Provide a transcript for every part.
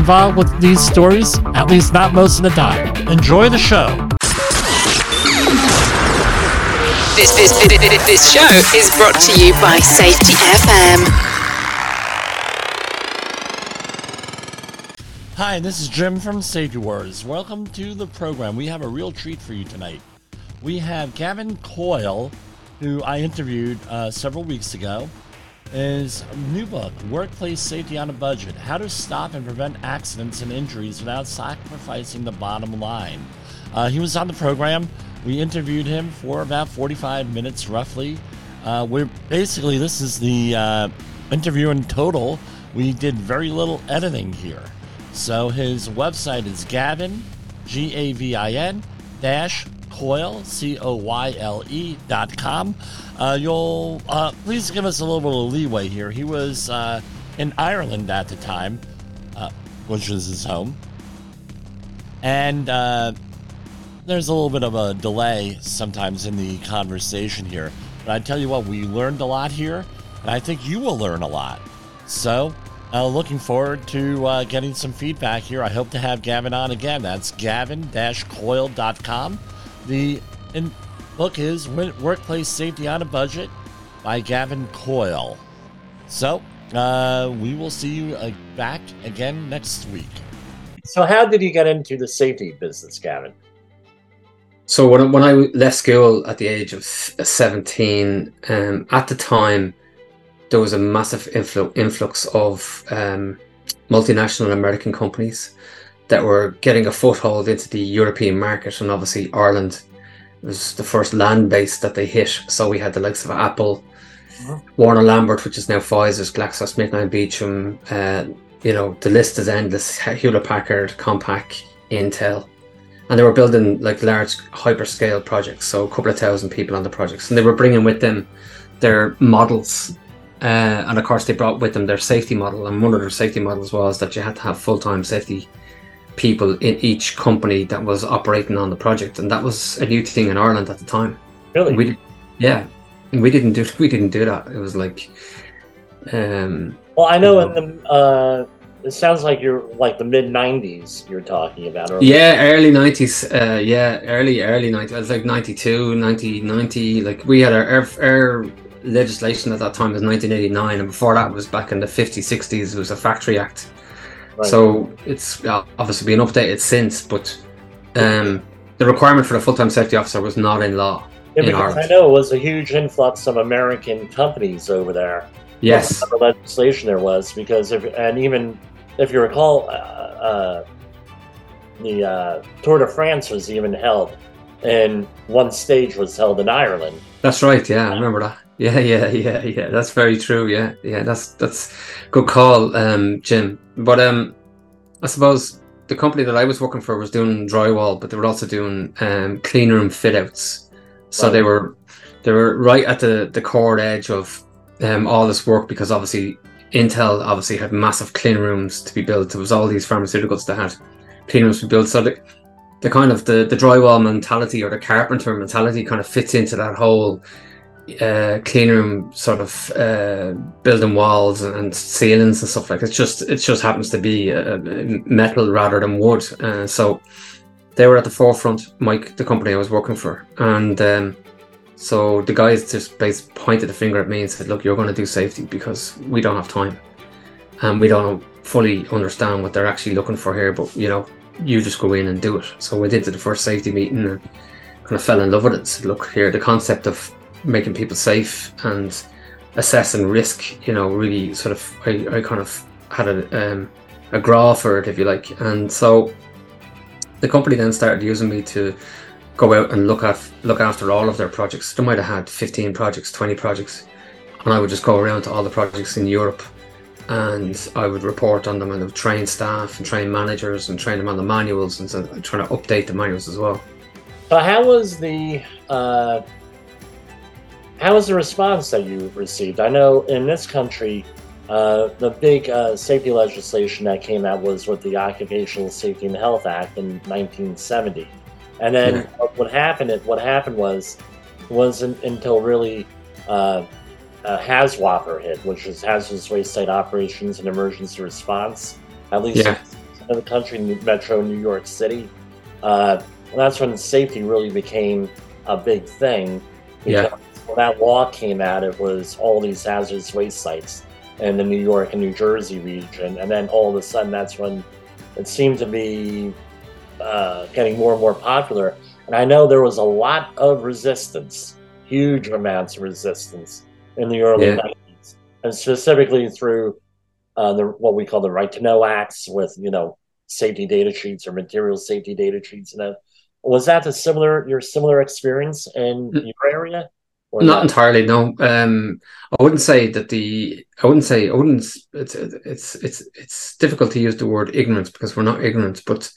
involved with these stories, at least not most of the time. Enjoy the show. This, this, this, this show is brought to you by Safety FM. Hi, this is Jim from Safety Wars. Welcome to the program. We have a real treat for you tonight. We have Gavin Coyle, who I interviewed uh, several weeks ago his new book, Workplace Safety on a Budget How to Stop and Prevent Accidents and Injuries Without Sacrificing the Bottom Line. Uh, he was on the program. We interviewed him for about 45 minutes roughly. Uh, we're basically, this is the uh, interview in total. We did very little editing here. So his website is Gavin, G A V I N, dash Coyle, C O Y L E dot com. Uh, you'll uh, please give us a little bit of leeway here. He was uh, in Ireland at the time, uh, which was his home, and uh, there's a little bit of a delay sometimes in the conversation here. But I tell you what, we learned a lot here, and I think you will learn a lot. So, uh, looking forward to uh, getting some feedback here. I hope to have Gavin on again. That's gavin-coyle.com. The in, book is Workplace Safety on a Budget by Gavin Coyle. So, uh, we will see you uh, back again next week. So, how did you get into the safety business, Gavin? So, when, when I left school at the age of 17, um, at the time, there was a massive influ- influx of um, multinational American companies that were getting a foothold into the European market, and obviously Ireland was the first land base that they hit. So we had the likes of Apple, mm-hmm. Warner Lambert, which is now Pfizer's, GlaxoSmithKline Beecham. Uh, you know, the list is endless. Hewlett Packard, Compaq, Intel, and they were building like large hyperscale projects. So a couple of thousand people on the projects, and they were bringing with them their models. Uh, and of course, they brought with them their safety model, and one of their safety models was that you had to have full-time safety people in each company that was operating on the project, and that was a new thing in Ireland at the time. Really? We, yeah, we didn't do we didn't do that. It was like, um, well, I know, in the uh, it sounds like you're like the mid '90s. You're talking about, or yeah, early '90s. Uh, yeah, early early '90s. It was like '92, 1990. Like we had our, our, our legislation at that time was 1989, and before that was back in the 50s, 60s. It was a Factory Act so it's obviously been updated since, but um, the requirement for the full-time safety officer was not in law. Yeah, in because I know it was a huge influx of American companies over there. Yes, the legislation there was because if and even if you recall, uh, uh, the uh, Tour de France was even held, and one stage was held in Ireland. That's right. Yeah, I remember that. Yeah, yeah, yeah, yeah. That's very true. Yeah, yeah. That's that's good call, um, Jim. But um, I suppose the company that I was working for was doing drywall, but they were also doing um, clean room fit outs. So wow. they were they were right at the the core edge of um, all this work because obviously Intel obviously had massive clean rooms to be built. There was all these pharmaceuticals that had clean rooms to be built. So the, the kind of the, the drywall mentality or the carpenter mentality kind of fits into that whole uh, clean room sort of uh, building walls and ceilings and stuff like it. It's just it just happens to be uh, metal rather than wood. Uh, so they were at the forefront. Mike, the company I was working for, and um, so the guys just basically pointed the finger at me and said, "Look, you're going to do safety because we don't have time, and we don't fully understand what they're actually looking for here. But you know, you just go in and do it." So we did the first safety meeting and kind of fell in love with it. Said, "Look here, the concept of making people safe and assessing risk. You know, really sort of I, I kind of had a um, a graph for it, if you like, and so the company then started using me to go out and look at look after all of their projects. They might have had 15 projects, 20 projects, and I would just go around to all the projects in Europe and I would report on them and I would train staff and train managers and train them on the manuals and so trying to update the manuals as well. So how was the uh, how was the response that you received? I know in this country, uh, the big uh, safety legislation that came out was with the Occupational Safety and Health Act in 1970, and then Yeah. what happened? What happened was wasn't until really uh, uh, HAZWOPER hit, which is Hazardous Waste Site Operations and Emergency Response. At least Yeah. in the country, Metro New York City. Uh, and that's when safety really became a big thing. Yeah. When that law came out, it was all these hazardous waste sites in the New York and New Jersey region, and then all of a sudden, that's when it seemed to be uh, getting more and more popular. And I know there was a lot of resistance, huge amounts of resistance in the early Yeah. 90s, and specifically through uh, the what we call the Right to Know Acts with you know safety data sheets or material safety data sheets. And that was that a similar your similar experience in Mm. your area? Not entirely, no. Um, I wouldn't say that the. I wouldn't say. I wouldn't. It's it's it's it's difficult to use the word ignorance because we're not ignorant, but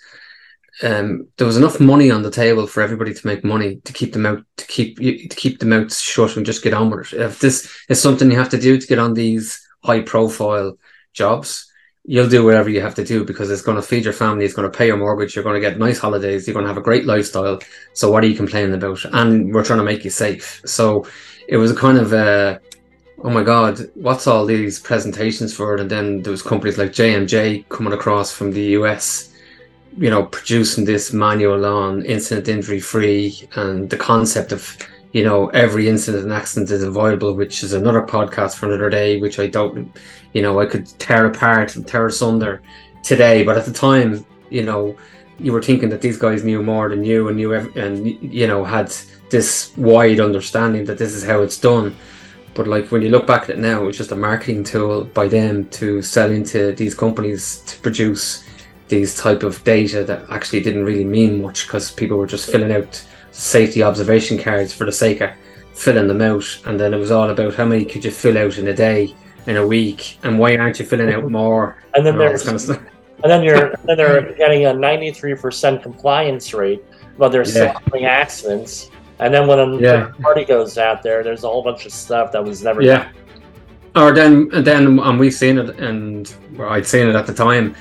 um, there was enough money on the table for everybody to make money to keep them out to keep to keep the mouths shut and just get on with it. If this is something you have to do to get on these high profile jobs, you'll do whatever you have to do because it's going to feed your family, it's going to pay your mortgage, you're going to get nice holidays, you're going to have a great lifestyle. So what are you complaining about? And we're trying to make you safe. So it was a kind of a, oh my god, what's all these presentations for? And then there was companies like J and J coming across from the US, you know, producing this manual on incident injury free and the concept of you know every incident and accident is avoidable, which is another podcast for another day, which I don't, you know, I could tear apart and tear asunder today, but at the time, you know, you were thinking that these guys knew more than you and knew ev- and you know had this wide understanding that this is how it's done. But like when you look back at it now, it's just a marketing tool by them to sell into these companies to produce these type of data that actually didn't really mean much because people were just filling out safety observation cards for the sake of filling them out, and then it was all about how many could you fill out in a day, in a week, and why aren't you filling out more? And then and there's kind of stuff. and then you're and then they're getting a 93% compliance rate, but they're still Yeah. having accidents. And then when a Yeah. party goes out there, there's a whole bunch of stuff that was never Yeah. Or then, and then, and we've seen it, and well, I'd seen it at the time.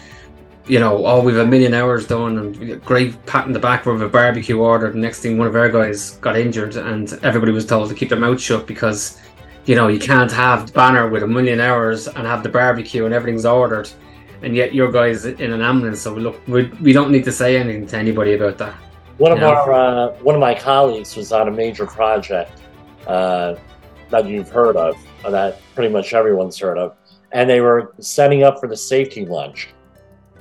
You know, oh, we've a million hours done, and great pat in the back. We've a barbecue ordered. Next thing, one of our guys got injured, and everybody was told to keep their mouth shut because, you know, you can't have the banner with a million hours and have the barbecue and everything's ordered, and yet your guys in an ambulance. So look, we, we don't need to say anything to anybody about that. One of Yeah. our uh, one of my colleagues was on a major project uh, that you've heard of, that pretty much everyone's heard of, and they were setting up for the safety lunch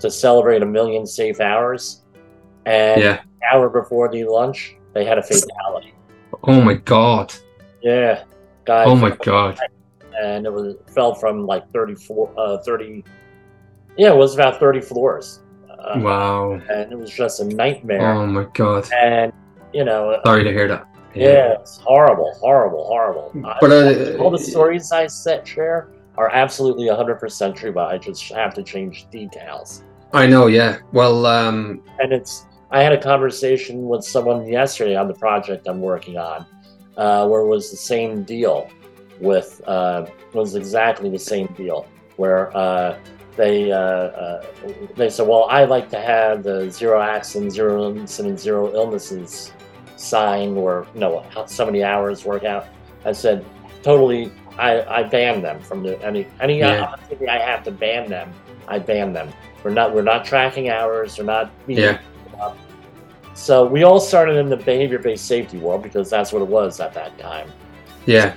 to celebrate a million safe hours. And Yeah. an hour before the lunch, they had a fatality. Oh my god. Yeah, guy. Oh my god. And it was fell from like 34, uh, 30. Yeah, it was about thirty floors, uh, Wow. and it was just a nightmare. Oh my god. And you know, Sorry to hear that. Yeah, it's horrible, horrible, horrible. But, uh, all the stories I set share are absolutely 100% true, but I just have to change details. I know, yeah. Well, um, And it's, I had a conversation with someone yesterday on the project I'm working on, uh, where it was the same deal with, uh, was exactly the same deal, where uh, they uh, uh, they said, well, I like to have the zero accidents, zero incident, zero illnesses sign or you know how so many hours work out. I said totally. I, I ban them from the any any Yeah. opportunity I have to ban them. I ban them. We're not we're not tracking hours. We're not Yeah. up. So we all started in the behavior-based safety world because that's what it was at that time. yeah.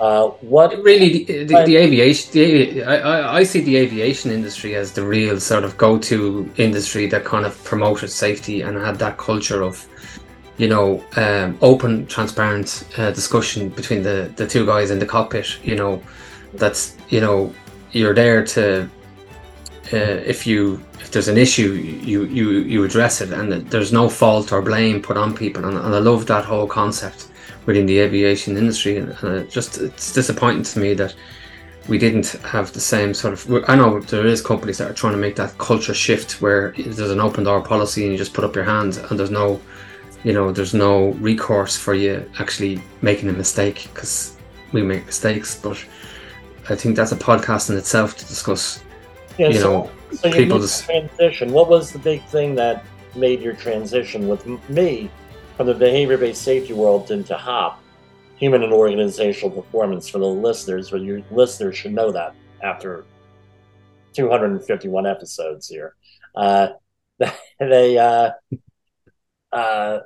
Uh, what Really, the, the, the aviation, the, I, I, I see the aviation industry as the real sort of go-to industry that kind of promoted safety and had that culture of, you know, um, open, transparent uh, discussion between the, the two guys in the cockpit. You know, that's you know, you're there to, uh, if you if there's an issue, you you you address it, and there's no fault or blame put on people. And, and I love that whole concept within the aviation industry, and, and it just it's disappointing to me that we didn't have the same sort of. I know there is companies that are trying to make that culture shift where there's an open door policy and you just put up your hand and there's no, you know, there's no recourse for you actually making a mistake because we make mistakes. But I think that's a podcast in itself to discuss. Yeah, you so, know, so you the transition. What was the big thing that made your transition with me from the behavior-based safety world into HOP, human and organizational performance? For the listeners, but your listeners should know that after 251 episodes here, uh, they uh, uh,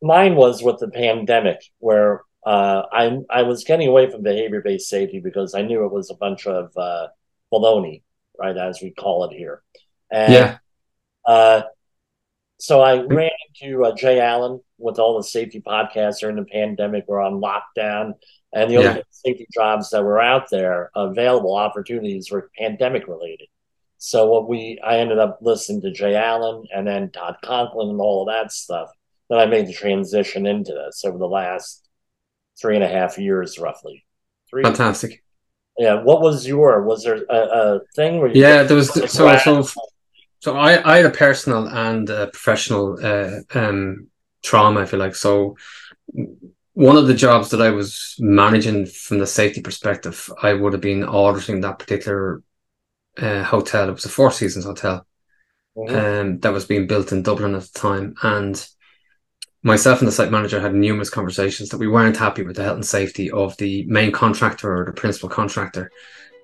mine was with the pandemic where. Uh, I I was getting away from behavior based safety because I knew it was a bunch of uh, baloney, right, as we call it here. And, Yeah, Uh, so I ran into uh, Jay Allen with all the safety podcasts during the pandemic. We're on lockdown, and the Yeah. only safety jobs that were out there, available opportunities, were pandemic related. So what we, I ended up listening to Jay Allen and then Todd Conklin and all of that stuff. Then I made the transition into this over the last three and a half years, roughly. Three. fantastic. Yeah. What was your? Was there a, a thing where you? Yeah, there was Like so so so I I had a personal and a professional uh, um trauma, if you like. So one of the jobs that I was managing from the safety perspective, I would have been auditing that particular uh, hotel. It was a Four Seasons hotel Mhm. um, that was being built in Dublin at the time. And myself and the site manager had numerous conversations that we weren't happy with the health and safety of the main contractor or the principal contractor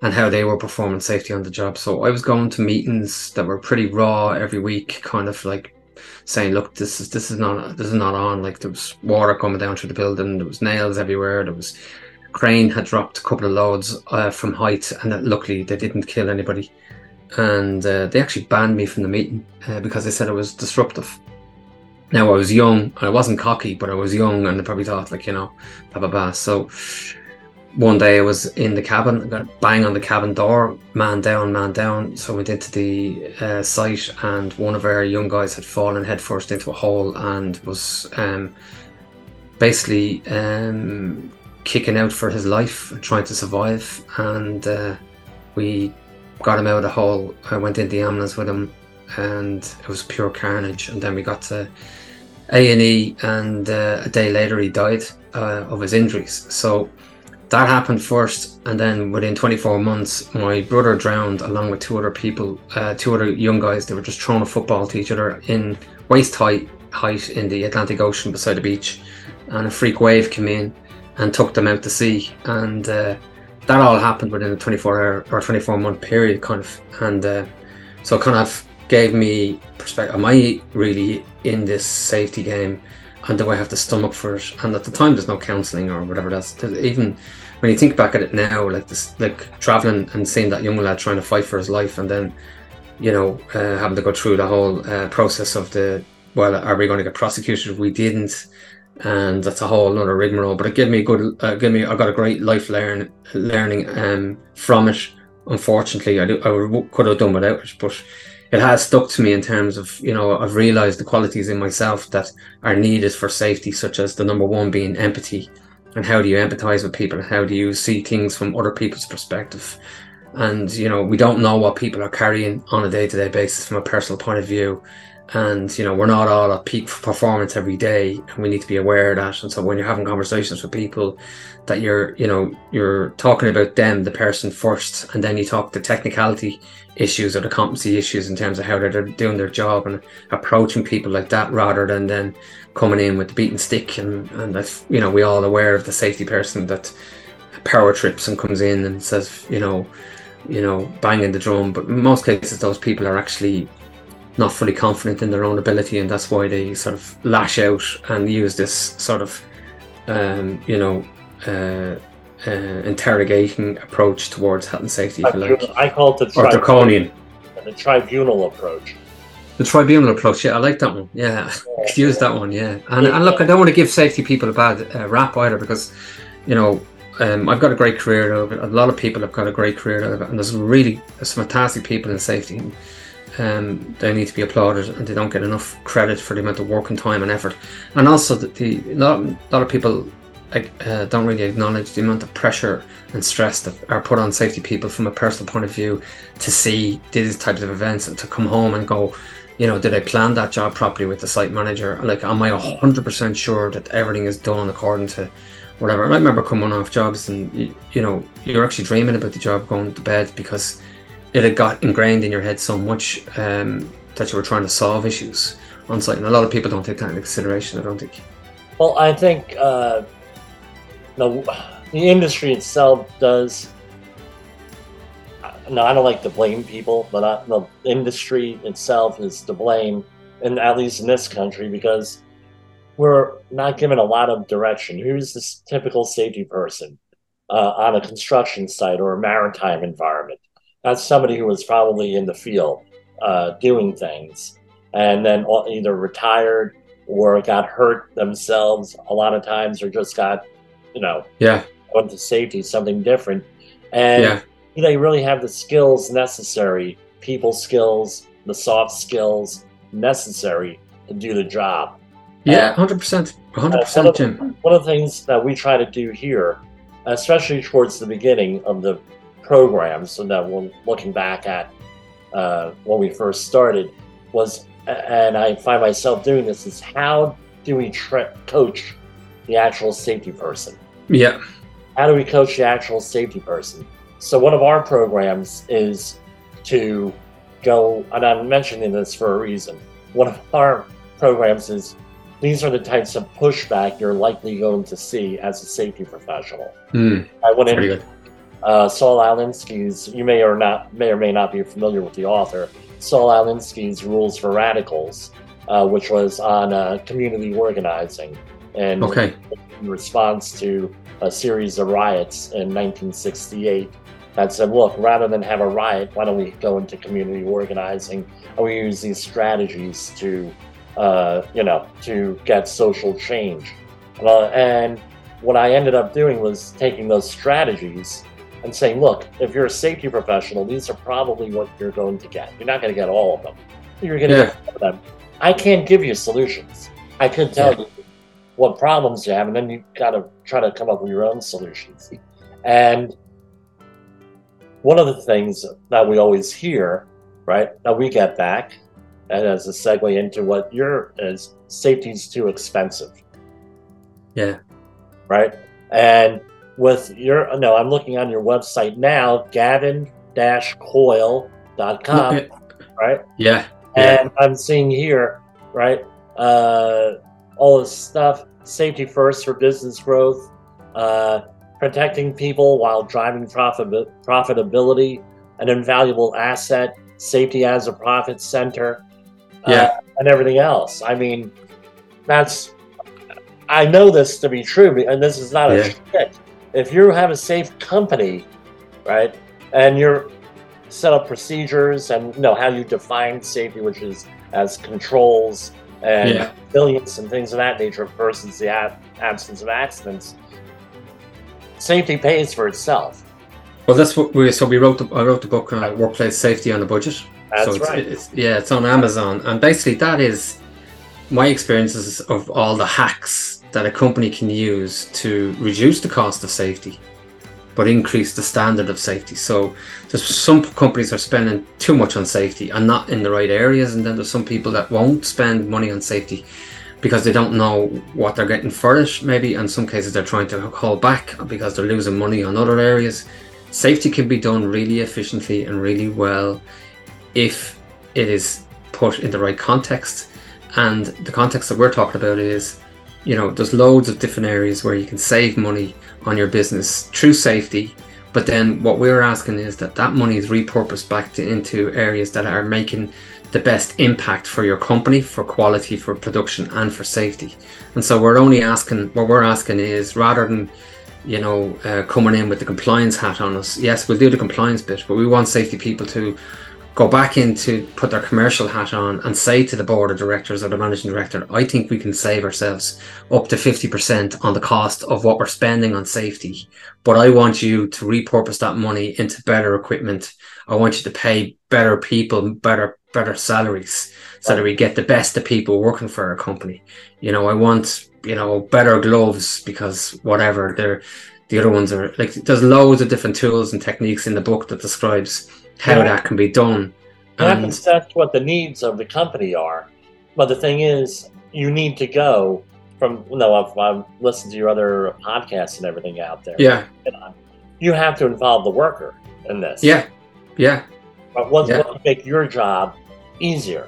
and how they were performing safety on the job. So I was going to meetings that were pretty raw every week, kind of like saying, look, this is this is not this is not on. Like there was water coming down through the building, there was nails everywhere, there was crane had dropped a couple of loads uh, from height and that luckily they didn't kill anybody and uh, they actually banned me from the meeting uh, because they said it was disruptive. Now I was young, I wasn't cocky, but I was young, and I probably thought like you know, blah blah blah. So one day I was in the cabin, I got bang on the cabin door, man down, man down. So I went into the uh, site, and one of our young guys had fallen headfirst into a hole and was um, basically um, kicking out for his life, trying to survive, and uh, we got him out of the hole. I went into the ambulance with him, and it was pure carnage. And then we got to A and E, and uh, a day later he died uh, of his injuries. So that happened first, and then within 24 months, my brother drowned along with two other people, uh, two other young guys. They were just throwing a football to each other in waist height height in the Atlantic Ocean beside the beach, and a freak wave came in and took them out to sea, and. Uh, that all happened within a 24 hour or 24 month period kind of and uh, so kind of gave me perspective am i really in this safety game and do i have the stomach for it and at the time there's no counselling or whatever that's even when you think back at it now like this like traveling and seeing that young lad trying to fight for his life and then you know uh, having to go through the whole uh, process of the well are we going to get prosecuted we didn't and that's a whole other rigmarole. But it gave me a good, uh, me, I got a great life learn, learning um, from it. Unfortunately, I, do, I could have done without it, but it has stuck to me in terms of, you know, I've realized the qualities in myself that are needed for safety, such as the number one being empathy. And how do you empathize with people? How do you see things from other people's perspective? And, you know, we don't know what people are carrying on a day to day basis from a personal point of view and you know we're not all at peak performance every day and we need to be aware of that. And so when you're having conversations with people that you're you know you're talking about them the person first and then you talk the technicality issues or the competency issues in terms of how they're doing their job and approaching people like that rather than then coming in with the beaten stick and and you know we all aware of the safety person that power trips and comes in and says you know you know banging the drum. But in most cases those people are actually not fully confident in their own ability, and that's why they sort of lash out and use this sort of, um, you know, uh, uh, interrogating approach towards health and safety, like, I call it the, or tri- draconian. the tribunal approach. The tribunal approach, yeah, I like that one. Yeah, could use that one. Yeah, and, and look, I don't want to give safety people a bad uh, rap either because, you know, um, I've got a great career out of it. A lot of people have got a great career out of it, and there's really there's fantastic people in safety. Um, they need to be applauded, and they don't get enough credit for the amount of work and time and effort. And also, the, the a lot, lot of people uh, don't really acknowledge the amount of pressure and stress that are put on safety people from a personal point of view to see these types of events and to come home and go, you know, did I plan that job properly with the site manager? Like, am I hundred percent sure that everything is done according to whatever? And I remember coming off jobs and you, you know you're actually dreaming about the job going to bed because it had got ingrained in your head so much um, that you were trying to solve issues on site. And a lot of people don't take that into consideration. I don't think. Well, I think uh, the the industry itself does. No, I don't like to blame people, but I, the industry itself is to blame, and at least in this country, because we're not given a lot of direction. Who's this typical safety person uh, on a construction site or a maritime environment? That's somebody who was probably in the field uh, doing things, and then either retired or got hurt themselves a lot of times, or just got, you know, yeah, went to safety, something different, and yeah. they really have the skills necessary, people skills, the soft skills necessary to do the job. Yeah, hundred percent, hundred percent, Jim. One of the things that we try to do here, especially towards the beginning of the program, so that we're looking back at uh, when we first started, was, and I find myself doing this, is how do we tra- coach the actual safety person? Yeah. How do we coach the actual safety person? So one of our programs is to go, and I'm mentioning this for a reason. One of our programs is these are the types of pushback you're likely going to see as a safety professional. Mm, I went in. Uh, Saul Alinsky's. You may or not may or may not be familiar with the author. Saul Alinsky's Rules for Radicals, uh, which was on uh, community organizing and Okay. in response to a series of riots in 1968 that said, look, rather than have a riot, why don't we go into community organizing and we use these strategies to, uh, you know, to get social change. And what I ended up doing was taking those strategies and saying, look, if you're a safety professional, these are probably what you're going to get. You're not going to get all of them. You're going to Yeah. get some of them. I can't give you solutions. I could tell Yeah. you what problems you have, and then you've got to try to come up with your own solutions. And one of the things that we always hear, right, that we get back, and as a segue into what your is, safety's too expensive Yeah. right? And with your no, I'm looking on your website now, gavin-coyle.com, Yeah. right? Yeah. Yeah. And I'm seeing here, right, uh, all this stuff, safety first for business growth, uh, protecting people while driving profit profitability, an invaluable asset, safety as a profit center, uh, Yeah. and everything else. I mean, that's I know this to be true, and this is not a Yeah. If you have a safe company, right, and you're set up procedures and you know how you define safety, which is as controls and Yeah. resilience and things of that nature versus the ab- absence of accidents. Safety pays for itself. Well, that's what we. So we wrote. The, I wrote the book uh, "Workplace Safety on a Budget." That's so it's, right. It's, yeah, it's on Amazon, and basically that is my experiences of all the hacks that a company can use to reduce the cost of safety, but increase the standard of safety. So there's some companies are spending too much on safety and not in the right areas, and then there's some people that won't spend money on safety because they don't know what they're getting for it. Maybe in some cases they're trying to hold back because they're losing money on other areas. Safety can be done really efficiently and really well if it is put in the right context. And the context that we're talking about is, you know, there's loads of different areas where you can save money on your business through safety. But then what we're asking is that that money is repurposed back to, into areas that are making the best impact for your company, for quality, for production, and for safety. And so we're only asking, what we're asking is rather than you know, uh, coming in with the compliance hat on us. Yes, we'll do the compliance bit, but we want safety people to go back in to put their commercial hat on and say to the board of directors or the managing director, I think we can save ourselves up to 50% on the cost of what we're spending on safety. But I want you to repurpose that money into better equipment. I want you to pay better people, better better salaries so that we get the best of people working for our company. You know, I want you know better gloves because whatever they're the other ones are like there's loads of different tools and techniques in the book that describes how Yeah. that can be done. You have to And assess what the needs of the company are. But the thing is, you need to go from, you know, I've, I've listened to your other podcasts and everything out there. yeah, You have to involve the worker in this. yeah, yeah. But what's Yeah. to make your job easier?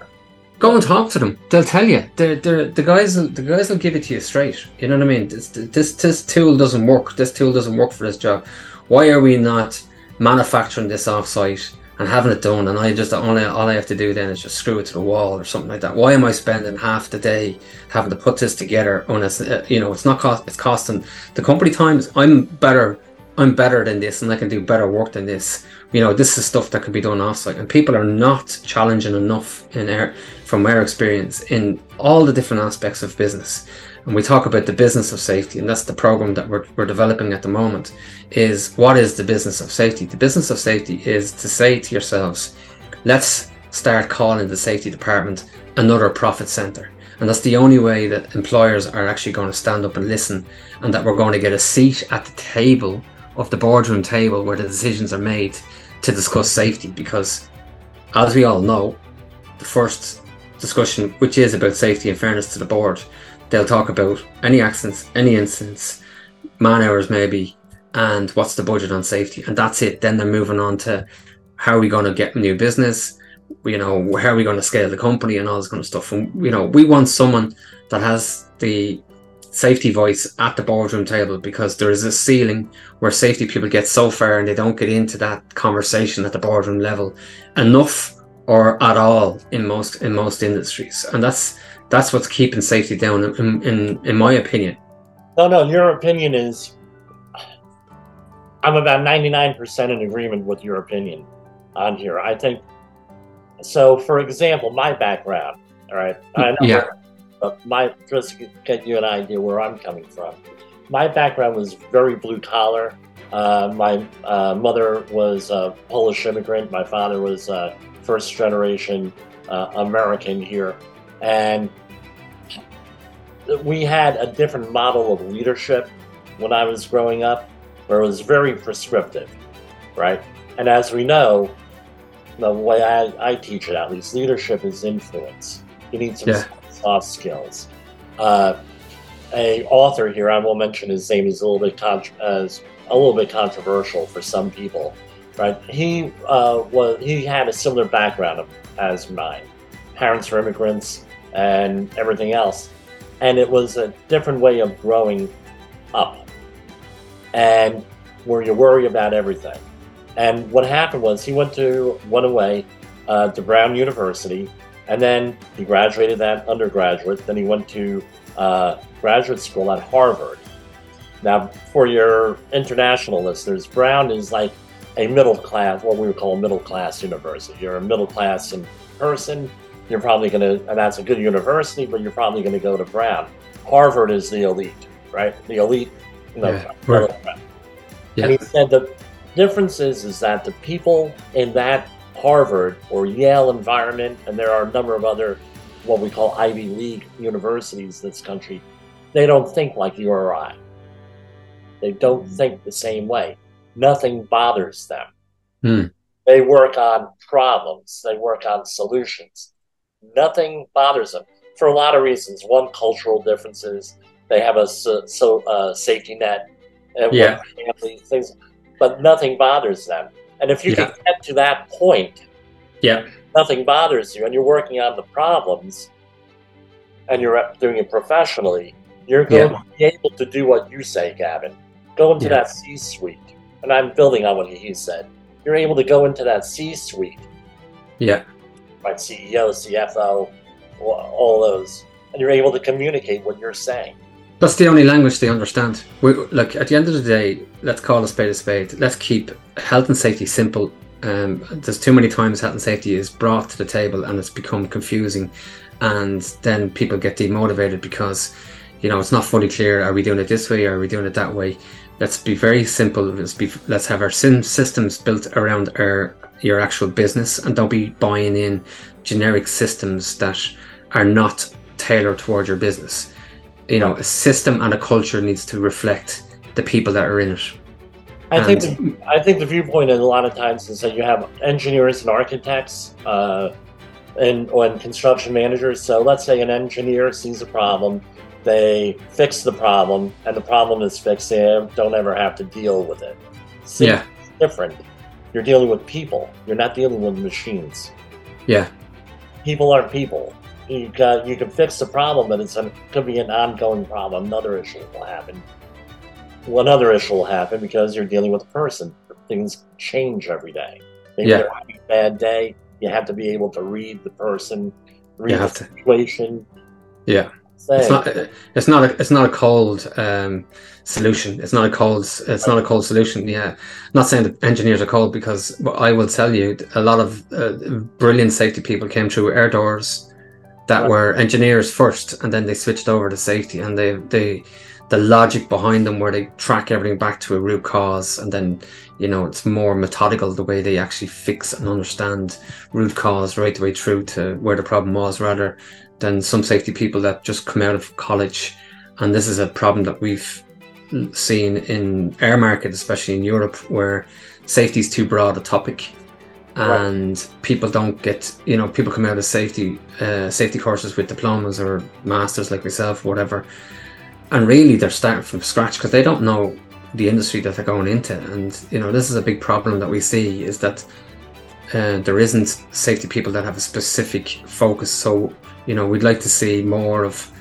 Go and talk to them. They'll tell you. They're, they're, the guys. will- The guys will give it to you straight. You know what I mean? This, this this tool doesn't work. This tool doesn't work for this job. Why are we not manufacturing this offsite and having it done? And I just only all I have to do then is just screw it to the wall or something like that. Why am I spending half the day having to put this together? When it's uh, you know it's not cost. It's costing the company times. I'm better. I'm better than this, and I can do better work than this. You know, this is stuff that can be done offsite, and people are not challenging enough in our, from our experience in all the different aspects of business. And we talk about the business of safety, and that's the program that we're, we're developing at the moment. Is what is the business of safety? The business of safety is to say to yourselves, let's start calling the safety department another profit center. And that's the only way that employers are actually going to stand up and listen, and that we're going to get a seat at the table of the boardroom table where the decisions are made to discuss safety. Because, as we all know, the first discussion, which is about safety and fairness to the board, they'll talk about any accidents, any incidents, man hours maybe, and what's the budget on safety, and that's it. Then they're moving on to how are we going to get new business, you know, how are we going to scale the company and all this kind of stuff. And you know, we want someone that has the safety voice at the boardroom table because there is a ceiling where safety people get so far and they don't get into that conversation at the boardroom level enough or at all in most in most industries, and that's that's what's keeping safety down in in, in my opinion. No, no, your opinion is. I'm about 99% in agreement with your opinion on here. I think. So, for example, my background, all right? I know Yeah. But my, just to get you an idea where I'm coming from, my background was very blue collar. Uh, my uh, mother was a Polish immigrant. My father was uh, first generation uh, American here. And we had a different model of leadership when I was growing up, where it was very prescriptive, right? And as we know, the way I, I teach it, at least, leadership is influence. You need some Yeah. soft skills. Uh, a author here, I will mention his name, is a little bit con- as a little bit controversial for some people, right? He uh, was he had a similar background as mine. Parents were immigrants and everything else, and it was a different way of growing up, and where you worry about everything. And what happened was he went to went away uh, to Brown University, and then he graduated that undergraduate. Then he went to uh, graduate school at Harvard. Now, for your international listeners, Brown is like a middle class, what we would call a middle class university. You're a middle class person. You're probably going to, and that's a good university, but you're probably going to go to Brown. Harvard is the elite, right? The elite, you know, Yeah, right. Yeah. And he said the difference is, is that the people in that Harvard or Yale environment, and there are a number of other what we call Ivy League universities in this country, they don't think like you or I. They don't think the same way. Nothing bothers them. Hmm. They work on problems, they work on solutions. Nothing bothers them for a lot of reasons. One, cultural differences. They have a so, so uh, safety net, and Yeah. family things, but nothing bothers them. And if you can get to that point, Yeah. nothing bothers you, and you're working on the problems, and you're doing it professionally, you're going Yeah. to be able to do what you say, Gavin. Go into Yeah. that C-suite, and I'm building on what he said. You're able to go into that C-suite, Yeah. Right? CEO, CFO, all- those, and you're able to communicate what you're saying. That's the only language they understand. We, look, at the end of the day, let's call a spade a spade. Let's keep health and safety simple. Um, there's too many times health and safety is brought to the table and it's become confusing, and then people get demotivated because, you know, it's not fully clear. Are we doing it this way? Or are we doing it that way? Let's be very simple. Let's be. Let's have our systems built around our your actual business, and don't be buying in generic systems that are not tailored towards your business. You know, a system and a culture needs to reflect the people that are in it. I think the, I think the viewpoint a lot of times is that you have engineers and architects uh, and and construction managers. So let's say an engineer sees a problem, they fix the problem, and the problem is fixed. They don't ever have to deal with it. See, Yeah, it's different. You're dealing with people. You're not dealing with machines. yeah, People aren't people. You got you can fix the problem, but it's a, could be an ongoing problem. Another issue will happen. Well, another issue will happen because you're dealing with a person. Things change every day. Maybe Yeah. they're having a bad day. You have to be able to read the person, read You the have to. situation. yeah. It's not. It's not. A, it's not a cold um, solution. It's not a cold. It's not a cold solution. Yeah. Not saying that engineers are cold because I will tell you, a lot of uh, brilliant safety people came through air doors that Right. were engineers first, and then they switched over to safety. And they they the logic behind them where they track everything back to a root cause, and then you know it's more methodical the way they actually fix and understand root cause right the way through to where the problem was, rather than some safety people that just come out of college. And this is a problem that we've seen in air market, especially in Europe, where safety is too broad a topic, Right. and people don't get you know people come out of safety uh, safety courses with diplomas or masters like myself, whatever, and really they're starting from scratch because they don't know the industry that they're going into, and you know this is a big problem that we see is that. Uh, there isn't safety people that have a specific focus so you know we'd like to see more of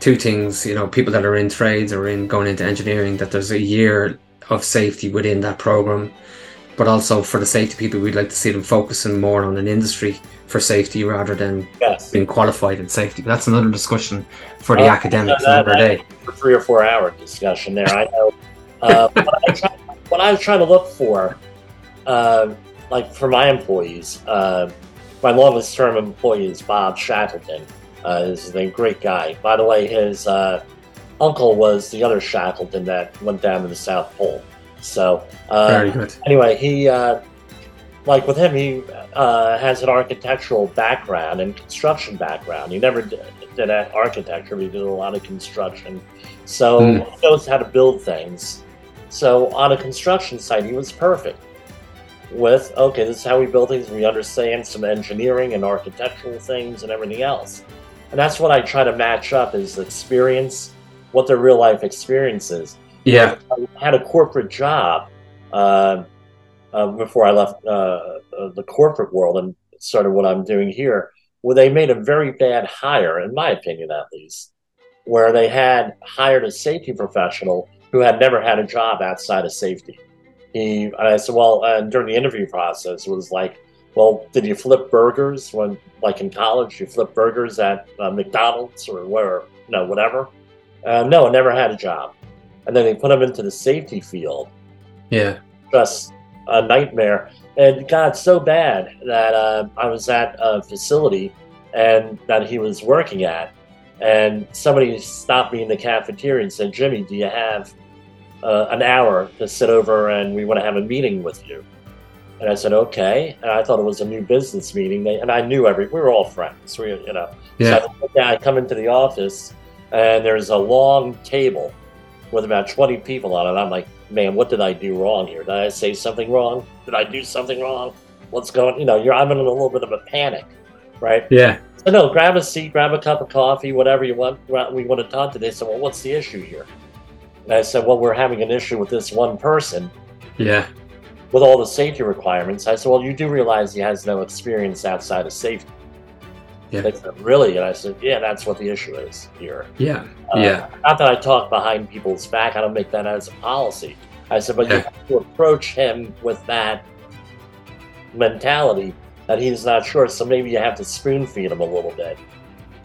two things you know people that are in trades or in going into engineering that there's a year of safety within that program but also for the safety people we'd like to see them focusing more on an industry for safety rather than yes, being qualified in safety but that's another discussion for the Oh, academics that- another day for three or four hour discussion there. I know. Uh, what, I try, what I was trying to look for, uh, like for my employees, uh, my longest term employee is Bob Shackleton. Uh, is a great guy. By the way, his uh, uncle was the other Shackleton that went down to the South Pole. So uh, very good anyway, he uh, like with him, he uh, has an architectural background and construction background. He never did, did architecture; but he did a lot of construction, so Hmm. he knows how to build things. So on a construction site, he was perfect. With okay, this is how we build things. We understand some engineering and architectural things and everything else, and that's what I try to match up is experience, what their real life experience is. yeah I had a corporate job uh, uh, before I left uh, uh, the corporate world and started what I'm doing here, where they made a very bad hire, in my opinion at least, where they had hired a safety professional who had never had a job outside of safety. He, and I said, well, and during the interview process, it was like, well, did you flip burgers when, like in college, you flip burgers at uh, McDonald's or where, no, whatever? Uh, no, I never had a job and then they put him into the safety field. yeah Just a nightmare. And it got so bad that uh, I was at a facility and that he was working at, and somebody stopped me in the cafeteria and said, "Jimmy, do you have uh, an hour to sit over and we want to have a meeting with you?" And I said, "Okay." And I thought it was a new business meeting, they, and I knew every. We were all friends. We, you know. yeah So yeah, I come into the office and there's a long table with about 20 people on it. I'm like, man, what did I do wrong here? Did I say something wrong? Did I do something wrong? What's going? You know, you're I'm in a little bit of a panic, right? yeah So no, grab a seat, grab a cup of coffee, whatever you want. We want to talk to. today. So, well, what's the issue here? And I said, well, we're having an issue with this one person yeah with all the safety requirements. I said, well, you do realize he has no experience outside of safety. Yeah. They said, really? And I said, yeah, that's what the issue is here. yeah Uh, yeah Not that I talk behind people's back. I don't make that as a policy. I said, but you have to approach him with that mentality that he's not sure. So maybe you have to spoon feed him a little bit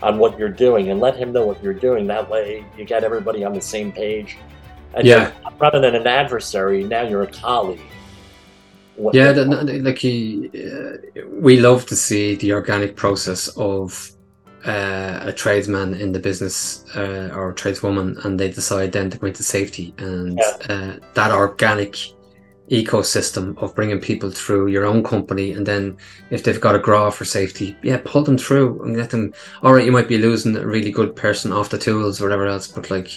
on what you're doing and let him know what you're doing. That way you get everybody on the same page. And Yeah. rather than an adversary, now you're a colleague. What- Yeah, the, like he, uh, we love to see the organic process of uh, a tradesman in the business uh, or tradeswoman, and they decide then to go into safety, and Yeah. uh, that organic ecosystem of bringing people through your own company and then if they've got a graw for safety yeah pull them through and get them all right you might be losing a really good person off the tools or whatever else but like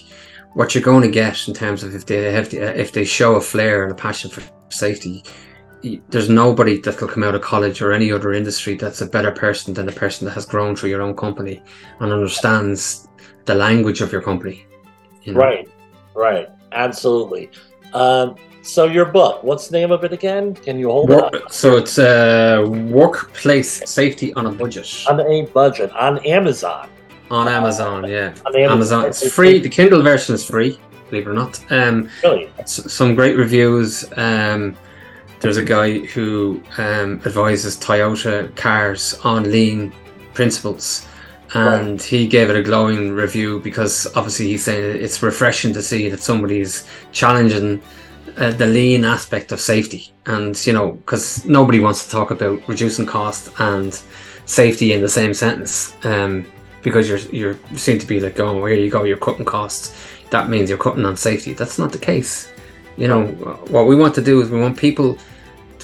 what you're going to get in terms of if they have the, if they show a flair and a passion for safety there's nobody that will come out of college or any other industry that's a better person than the person that has grown through your own company and understands the language of your company you know? right right absolutely um, so your book, what's the name of it again? Can you hold Work, it up? So it's uh, workplace safety on a budget. On a budget on Amazon. On Amazon, yeah. On Amazon, it's free. The Kindle version is free, believe it or not. Um, really? Some great reviews. Um, there's a guy who um, advises Toyota cars on lean principles and right. he gave it a glowing review because obviously he's saying it's refreshing to see that somebody's challenging uh, the lean aspect of safety and you know because nobody wants to talk about reducing cost and safety in the same sentence um, because you're you're seem to be like oh, going where you go you're cutting costs. That means you're cutting on safety. That's not the case. You know what we want to do is we want people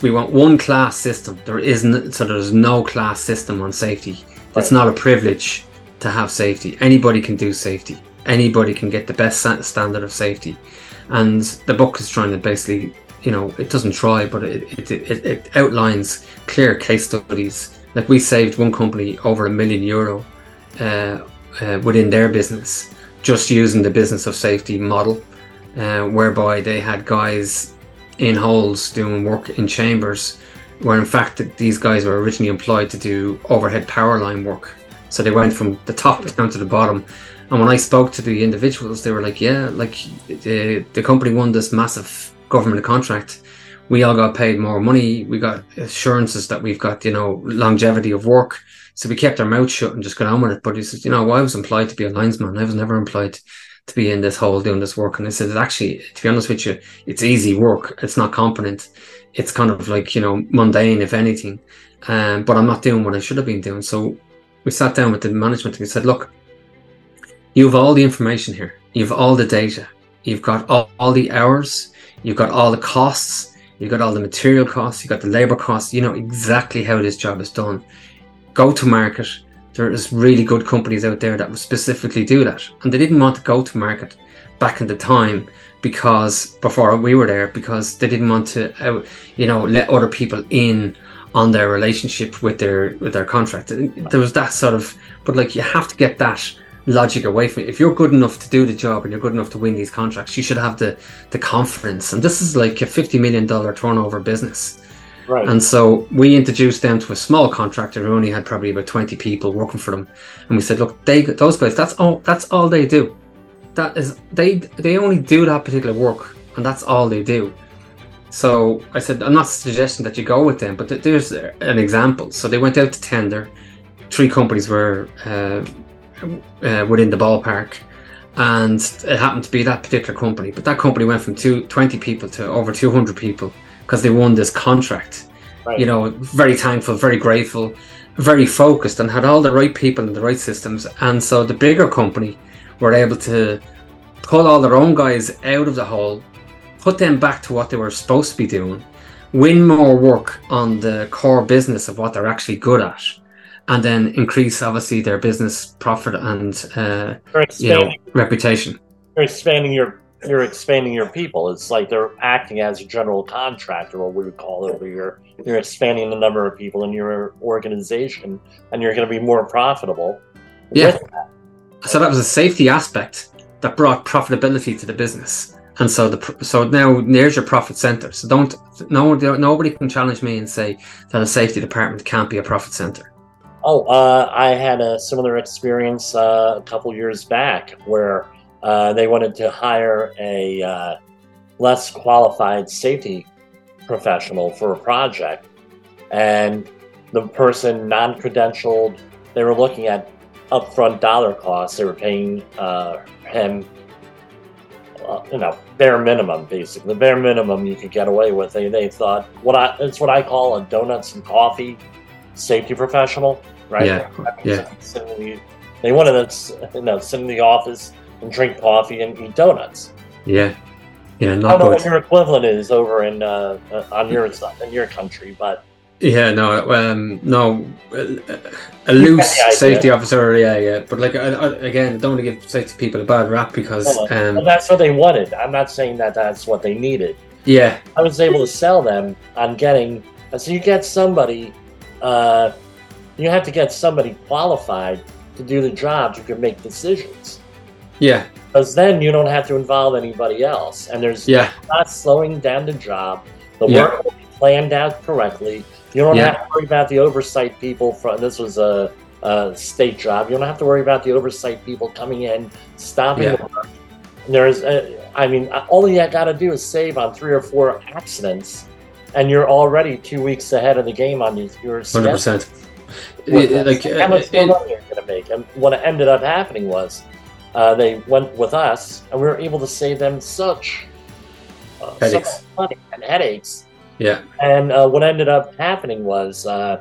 we want one class system. There isn't so there's no class system on safety. It's not a privilege to have safety. Anybody can do safety. Anybody can get the best standard of safety. And the book is trying to basically you know it doesn't try but it, it, it, it outlines clear case studies. Like we saved one company over a million euro uh, uh, within their business just using the business of safety model uh, whereby they had guys in holes doing work in chambers where in fact these guys were originally employed to do overhead power line work so they went from the top down to the bottom and when I spoke to the individuals, they were like, "Yeah, like the the company won this massive government contract. We all got paid more money. We got assurances that we've got you know longevity of work. So we kept our mouth shut and just got on with it. But he says, you know, I was employed to be a linesman. I was never employed to be in this hole doing this work. And I said, actually, to be honest with you, it's easy work. It's not competent. It's kind of like, you know, mundane, if anything. Um, but I'm not doing what I should have been doing. So we sat down with the management and we said, look, you have all the information here. You have all the data. You've got all, all the hours. You've got all the costs. You've got all the material costs. You've got the labor costs. You know exactly how this job is done. Go to market. There's really good companies out there that specifically do that. And they didn't want to go to market back in the time because before we were there because they didn't want to uh, you know let other people in on their relationship with their with their contract there was that sort of but like you have to get that logic away from it. If you're good enough to do the job and you're good enough to win these contracts, you should have the the confidence. And this is like a fifty million dollar turnover business. Right. And so we introduced them to a small contractor who only had probably about twenty people working for them, and we said, look, they those guys, that's all that's all they do. That is they they only do that particular work, and that's all they do. So I said, I'm not suggesting that you go with them, but there's an example. So they went out to tender. Three companies were uh, uh, within the ballpark, and it happened to be that particular company. But that company went from two, 20 people to over 200 people because they won this contract. Right. You know, very thankful, very grateful, very focused, and had all the right people and the right systems. And so the bigger company were able to pull all their own guys out of the hole, put them back to what they were supposed to be doing, win more work on the core business of what they're actually good at and then increase obviously their business profit and uh, you know reputation. You're expanding your you're expanding your people. It's like they're acting as a general contractor, what we would call it, where you're you're expanding the number of people in your organization, and you're going to be more profitable. Yeah. That. So that was a safety aspect that brought profitability to the business. And so the so now there's your profit center. So don't no nobody can challenge me and say that a safety department can't be a profit center. Oh, uh, I had a similar experience uh, a couple years back where uh, they wanted to hire a uh, less qualified safety professional for a project, and the person non-credentialed. They were looking at upfront dollar costs. They were paying uh, him, uh, you know, bare minimum, basically the bare minimum you could get away with. They they thought what I it's what I call a donuts and coffee safety professional right? Yeah, yeah. They wanted to, you know, sit in the office and drink coffee and eat donuts. Yeah, Yeah, I don't know what your equivalent is over in uh, uh, on your in your country, but Yeah, no, um, no, a, a You get loose safety officer. Yeah, yeah, but like I, I, again, I don't want to give safety people a bad rap because, Well, well, um, that's what they wanted. I'm not saying that that's what they needed. yeah, I was able to sell them on getting. So you get somebody, uh, you have to get somebody qualified to do the job who can make decisions. Yeah, Because then you don't have to involve anybody else, and there's yeah, not slowing down the job. The Yeah. work will be planned out correctly. You don't Yeah. have to worry about the oversight people from. This was a, a state job. You don't have to worry about the oversight people coming in, stopping Yeah. the work. There's, uh, I mean, all you got to do is save on three or four accidents, and you're already two weeks ahead of the game on your, Hundred percent. Like, how uh, much more money you're going to make? And what ended up happening was uh, they went with us, and we were able to save them such, uh, Headaches. much money and headaches. yeah, And uh, what ended up happening was uh,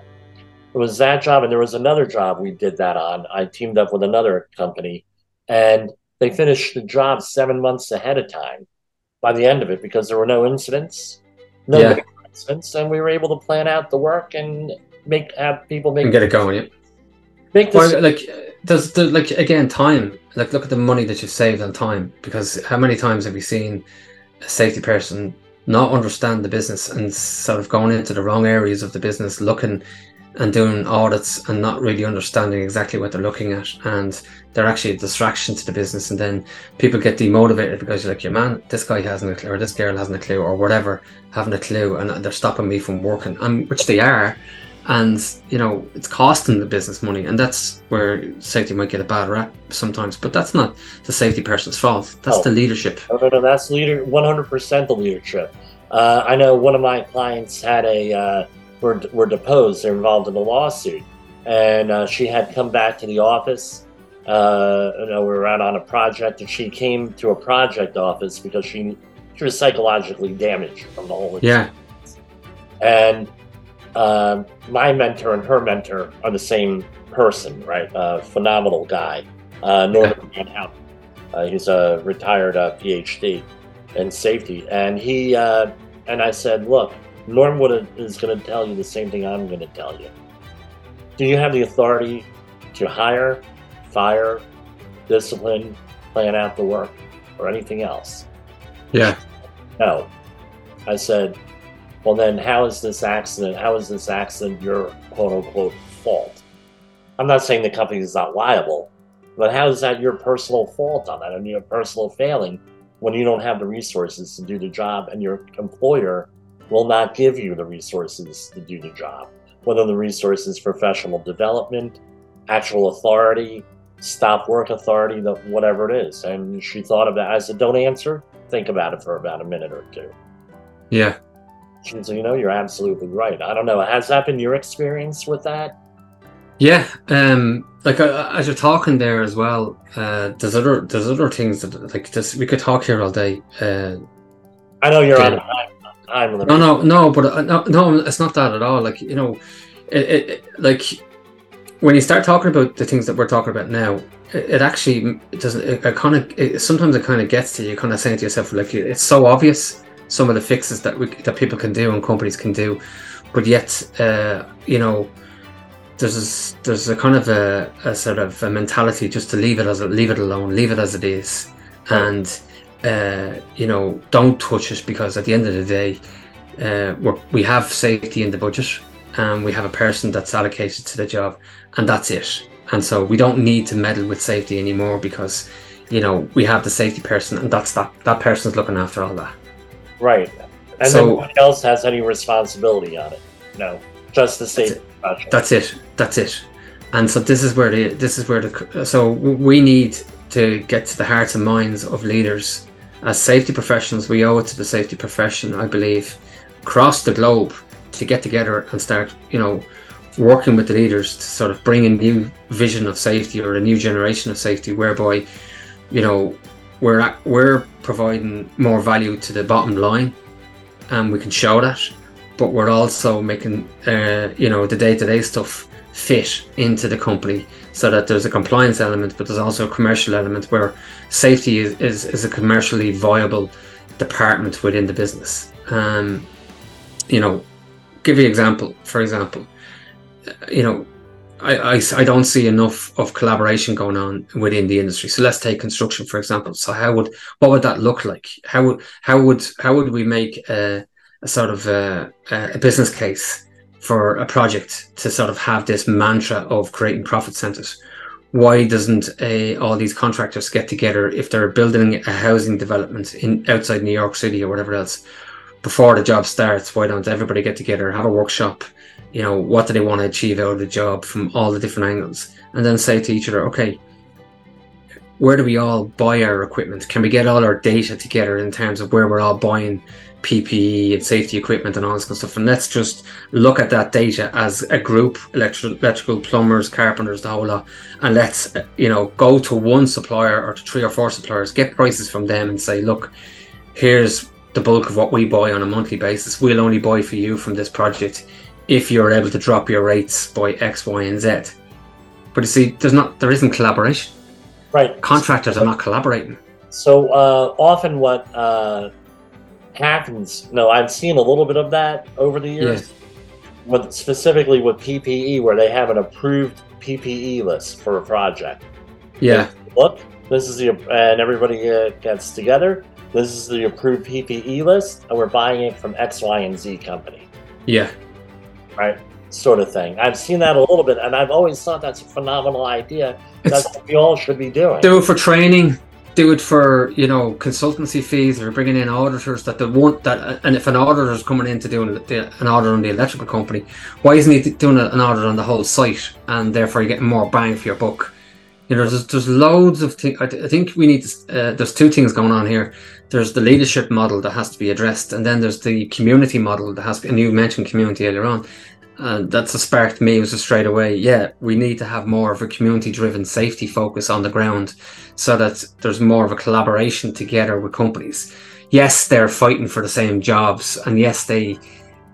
it was that job, and there was another job we did that on. I teamed up with another company, and they finished the job seven months ahead of time. By the end of it, because there were no incidents, no Yeah. incidents, and we were able to plan out the work and make have people make and get it going. Yeah. make Well, this. like there's the like again time. Like look at the money that you've saved on time. Because how many times have we seen a safety person not understand the business and sort of going into the wrong areas of the business, looking and doing audits and not really understanding exactly what they're looking at, and they're actually a distraction to the business. And then people get demotivated because you're like, "Yeah, man, this guy hasn't a clue, or this girl hasn't a clue, or whatever, having a clue, and they're stopping me from working." And which they are, and you know it's costing the business money and that's where safety might get a bad rap sometimes but that's not the safety person's fault that's Oh. the leadership No, no, no, that's leader, 100% the leadership. Uh, I know one of my clients had a, uh, were, were deposed, they're involved in a lawsuit, and uh, she had come back to the office. Uh, you know, we were out on a project, and she came to a project office because she, she was psychologically damaged from the whole yeah and um, my mentor and her mentor are the same person, right? Uh, phenomenal guy, uh, Norman Van Houten. Uh, he's a retired uh, PhD in safety, and he uh, and I said, "Look, Norm would is going to tell you the same thing I'm going to tell you. Do you have the authority to hire, fire, discipline, plan out the work, or anything else?" yeah No. I said, well, then how is this accident, how is this accident your quote unquote fault? I'm not saying the company is not liable, but how is that your personal fault on that and your personal failing when you don't have the resources to do the job and your employer will not give you the resources to do the job? Whether the resources professional development, actual authority, stop work authority, whatever it is. And she thought of that. I said, don't answer. Think about it for about a minute or two. yeah Said, you know, you're absolutely right. I don't know. Has that been your experience with that? yeah um like uh, as you're talking there as well uh there's other there's other things that like this we could talk here all day uh I know you're on Yeah. time limit. no no no but uh, no no it's not that at all like you know it, it, it like when you start talking about the things that we're talking about now it, it actually doesn't it, kind of it, sometimes it kind of gets to you kind of saying to yourself like it's so obvious some of the fixes that we that people can do and companies can do. But yet uh you know there's this, there's a kind of a, a sort of a mentality just to leave it as a, leave it alone leave it as it is. And uh, you know don't touch it because at the end of the day uh, we have safety in the budget and we have a person that's allocated to the job and that's it. And so we don't need to meddle with safety anymore because you know we have the safety person and that's that that person's looking after all that Right. And So- else has any responsibility on it. No. Just the safety professional. That's it. That's it. And so this is where the this is where the so we need to get to the hearts and minds of leaders as safety professionals. We owe it to the safety profession, I believe, across the globe to get together and start, you know, working with the leaders to sort of bring a new vision of safety or a new generation of safety, whereby, you know, we're we're providing more value to the bottom line, and we can show that but we're also making uh, you know the day-to-day stuff fit into the company so that there's a compliance element but there's also a commercial element where safety is, is, is a commercially viable department within the business. Um, you know, give you example. For example, uh, you know, I, I, don't see enough of collaboration going on within the industry. So let's take construction for example. So how would what would that look like? How would how would how would we make a, a sort of a, a business case for a project to sort of have this mantra of creating profit centers? Why doesn't a, all these contractors get together if they're building a housing development in outside New York City or whatever else before the job starts? Why don't everybody get together, have a workshop? You know, what do they want to achieve out of the job from all the different angles, and then say to each other, okay, where do we all buy our equipment? Can we get all our data together in terms of where we're all buying PPE and safety equipment and all this kind of stuff. And let's just look at that data as a group, electrical, electrical plumbers, carpenters, the whole lot. And let's, you know, go to one supplier or to three or four suppliers, get prices from them and say, look, here's the bulk of what we buy on a monthly basis. We'll only buy for you from this project if you're able to drop your rates by X, Y, and Z. But you see, there's not, there isn't collaboration. Right. Contractors are not collaborating. So uh, often, what uh, happens. No, I've seen a little bit of that over the years. Yes. With specifically with PPE, where they have an approved PPE list for a project. Yeah. Look, this is the and everybody uh, gets together. This is the approved PPE list, and we're buying it from X, Y, and Z company. Yeah. Right. Sort of thing. I've seen that a little bit, and I've always thought that's a phenomenal idea. It's- That's what we all should be doing. do it for training do it for you know consultancy fees or bringing in auditors that they want that and if an auditor is coming in to do an, an audit on the electrical company why isn't he doing an audit on the whole site and therefore you're getting more bang for your buck you know there's, there's loads of things I, th- I think we need to uh, there's two things going on here. There's the leadership model that has to be addressed and then there's the community model that has to be and you mentioned community earlier on and that's a spark to me was just straight away yeah we need to have more of a community driven safety focus on the ground so that there's more of a collaboration together with companies. Yes they're fighting for the same jobs and yes they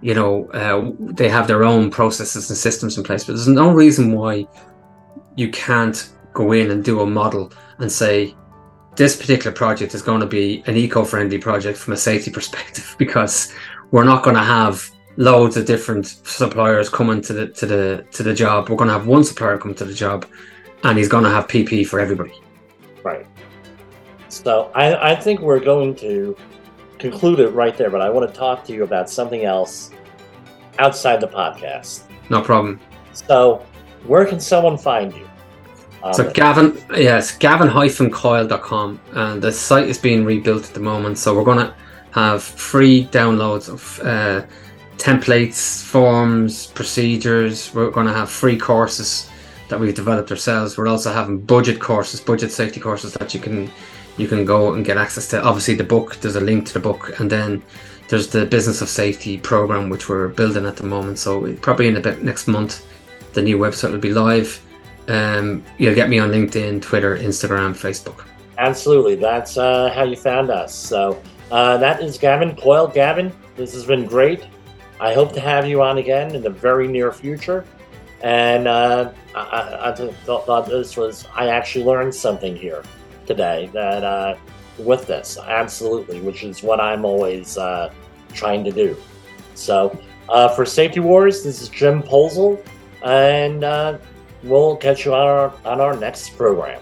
you know uh, they have their own processes and systems in place but there's no reason why you can't go in and do a model and say this particular project is going to be an eco-friendly project from a safety perspective because we're not going to have loads of different suppliers coming to the to the to the job. We're going to have one supplier come to the job, and he's going to have PP for everybody. Right. So I, I think we're going to conclude it right there, but I want to talk to you about something else outside the podcast. No problem. So, where can someone find you? Um, So Gavin, yes, gavin-coyle.com, and the site is being rebuilt at the moment. So we're going to have free downloads of uh, templates, forms, procedures. We're going to have free courses that we've developed ourselves. We're also having budget courses, budget safety courses that you can you can go and get access to. Obviously, the book. There's a link to the book, and then there's the business of safety program which we're building at the moment. So probably in about next month, the new website will be live. Um, you'll get me on LinkedIn, Twitter, Instagram, Facebook. Absolutely. That's uh, how you found us. So, uh, that is Gavin Coyle. Gavin, this has been great. I hope to have you on again in the very near future. And uh, I, I, thought this was, I actually learned something here today that uh, with this, absolutely, which is what I'm always uh, trying to do. So, uh, for Safety Wars, this is Jim Poesl, and we'll catch you on our, on our next program.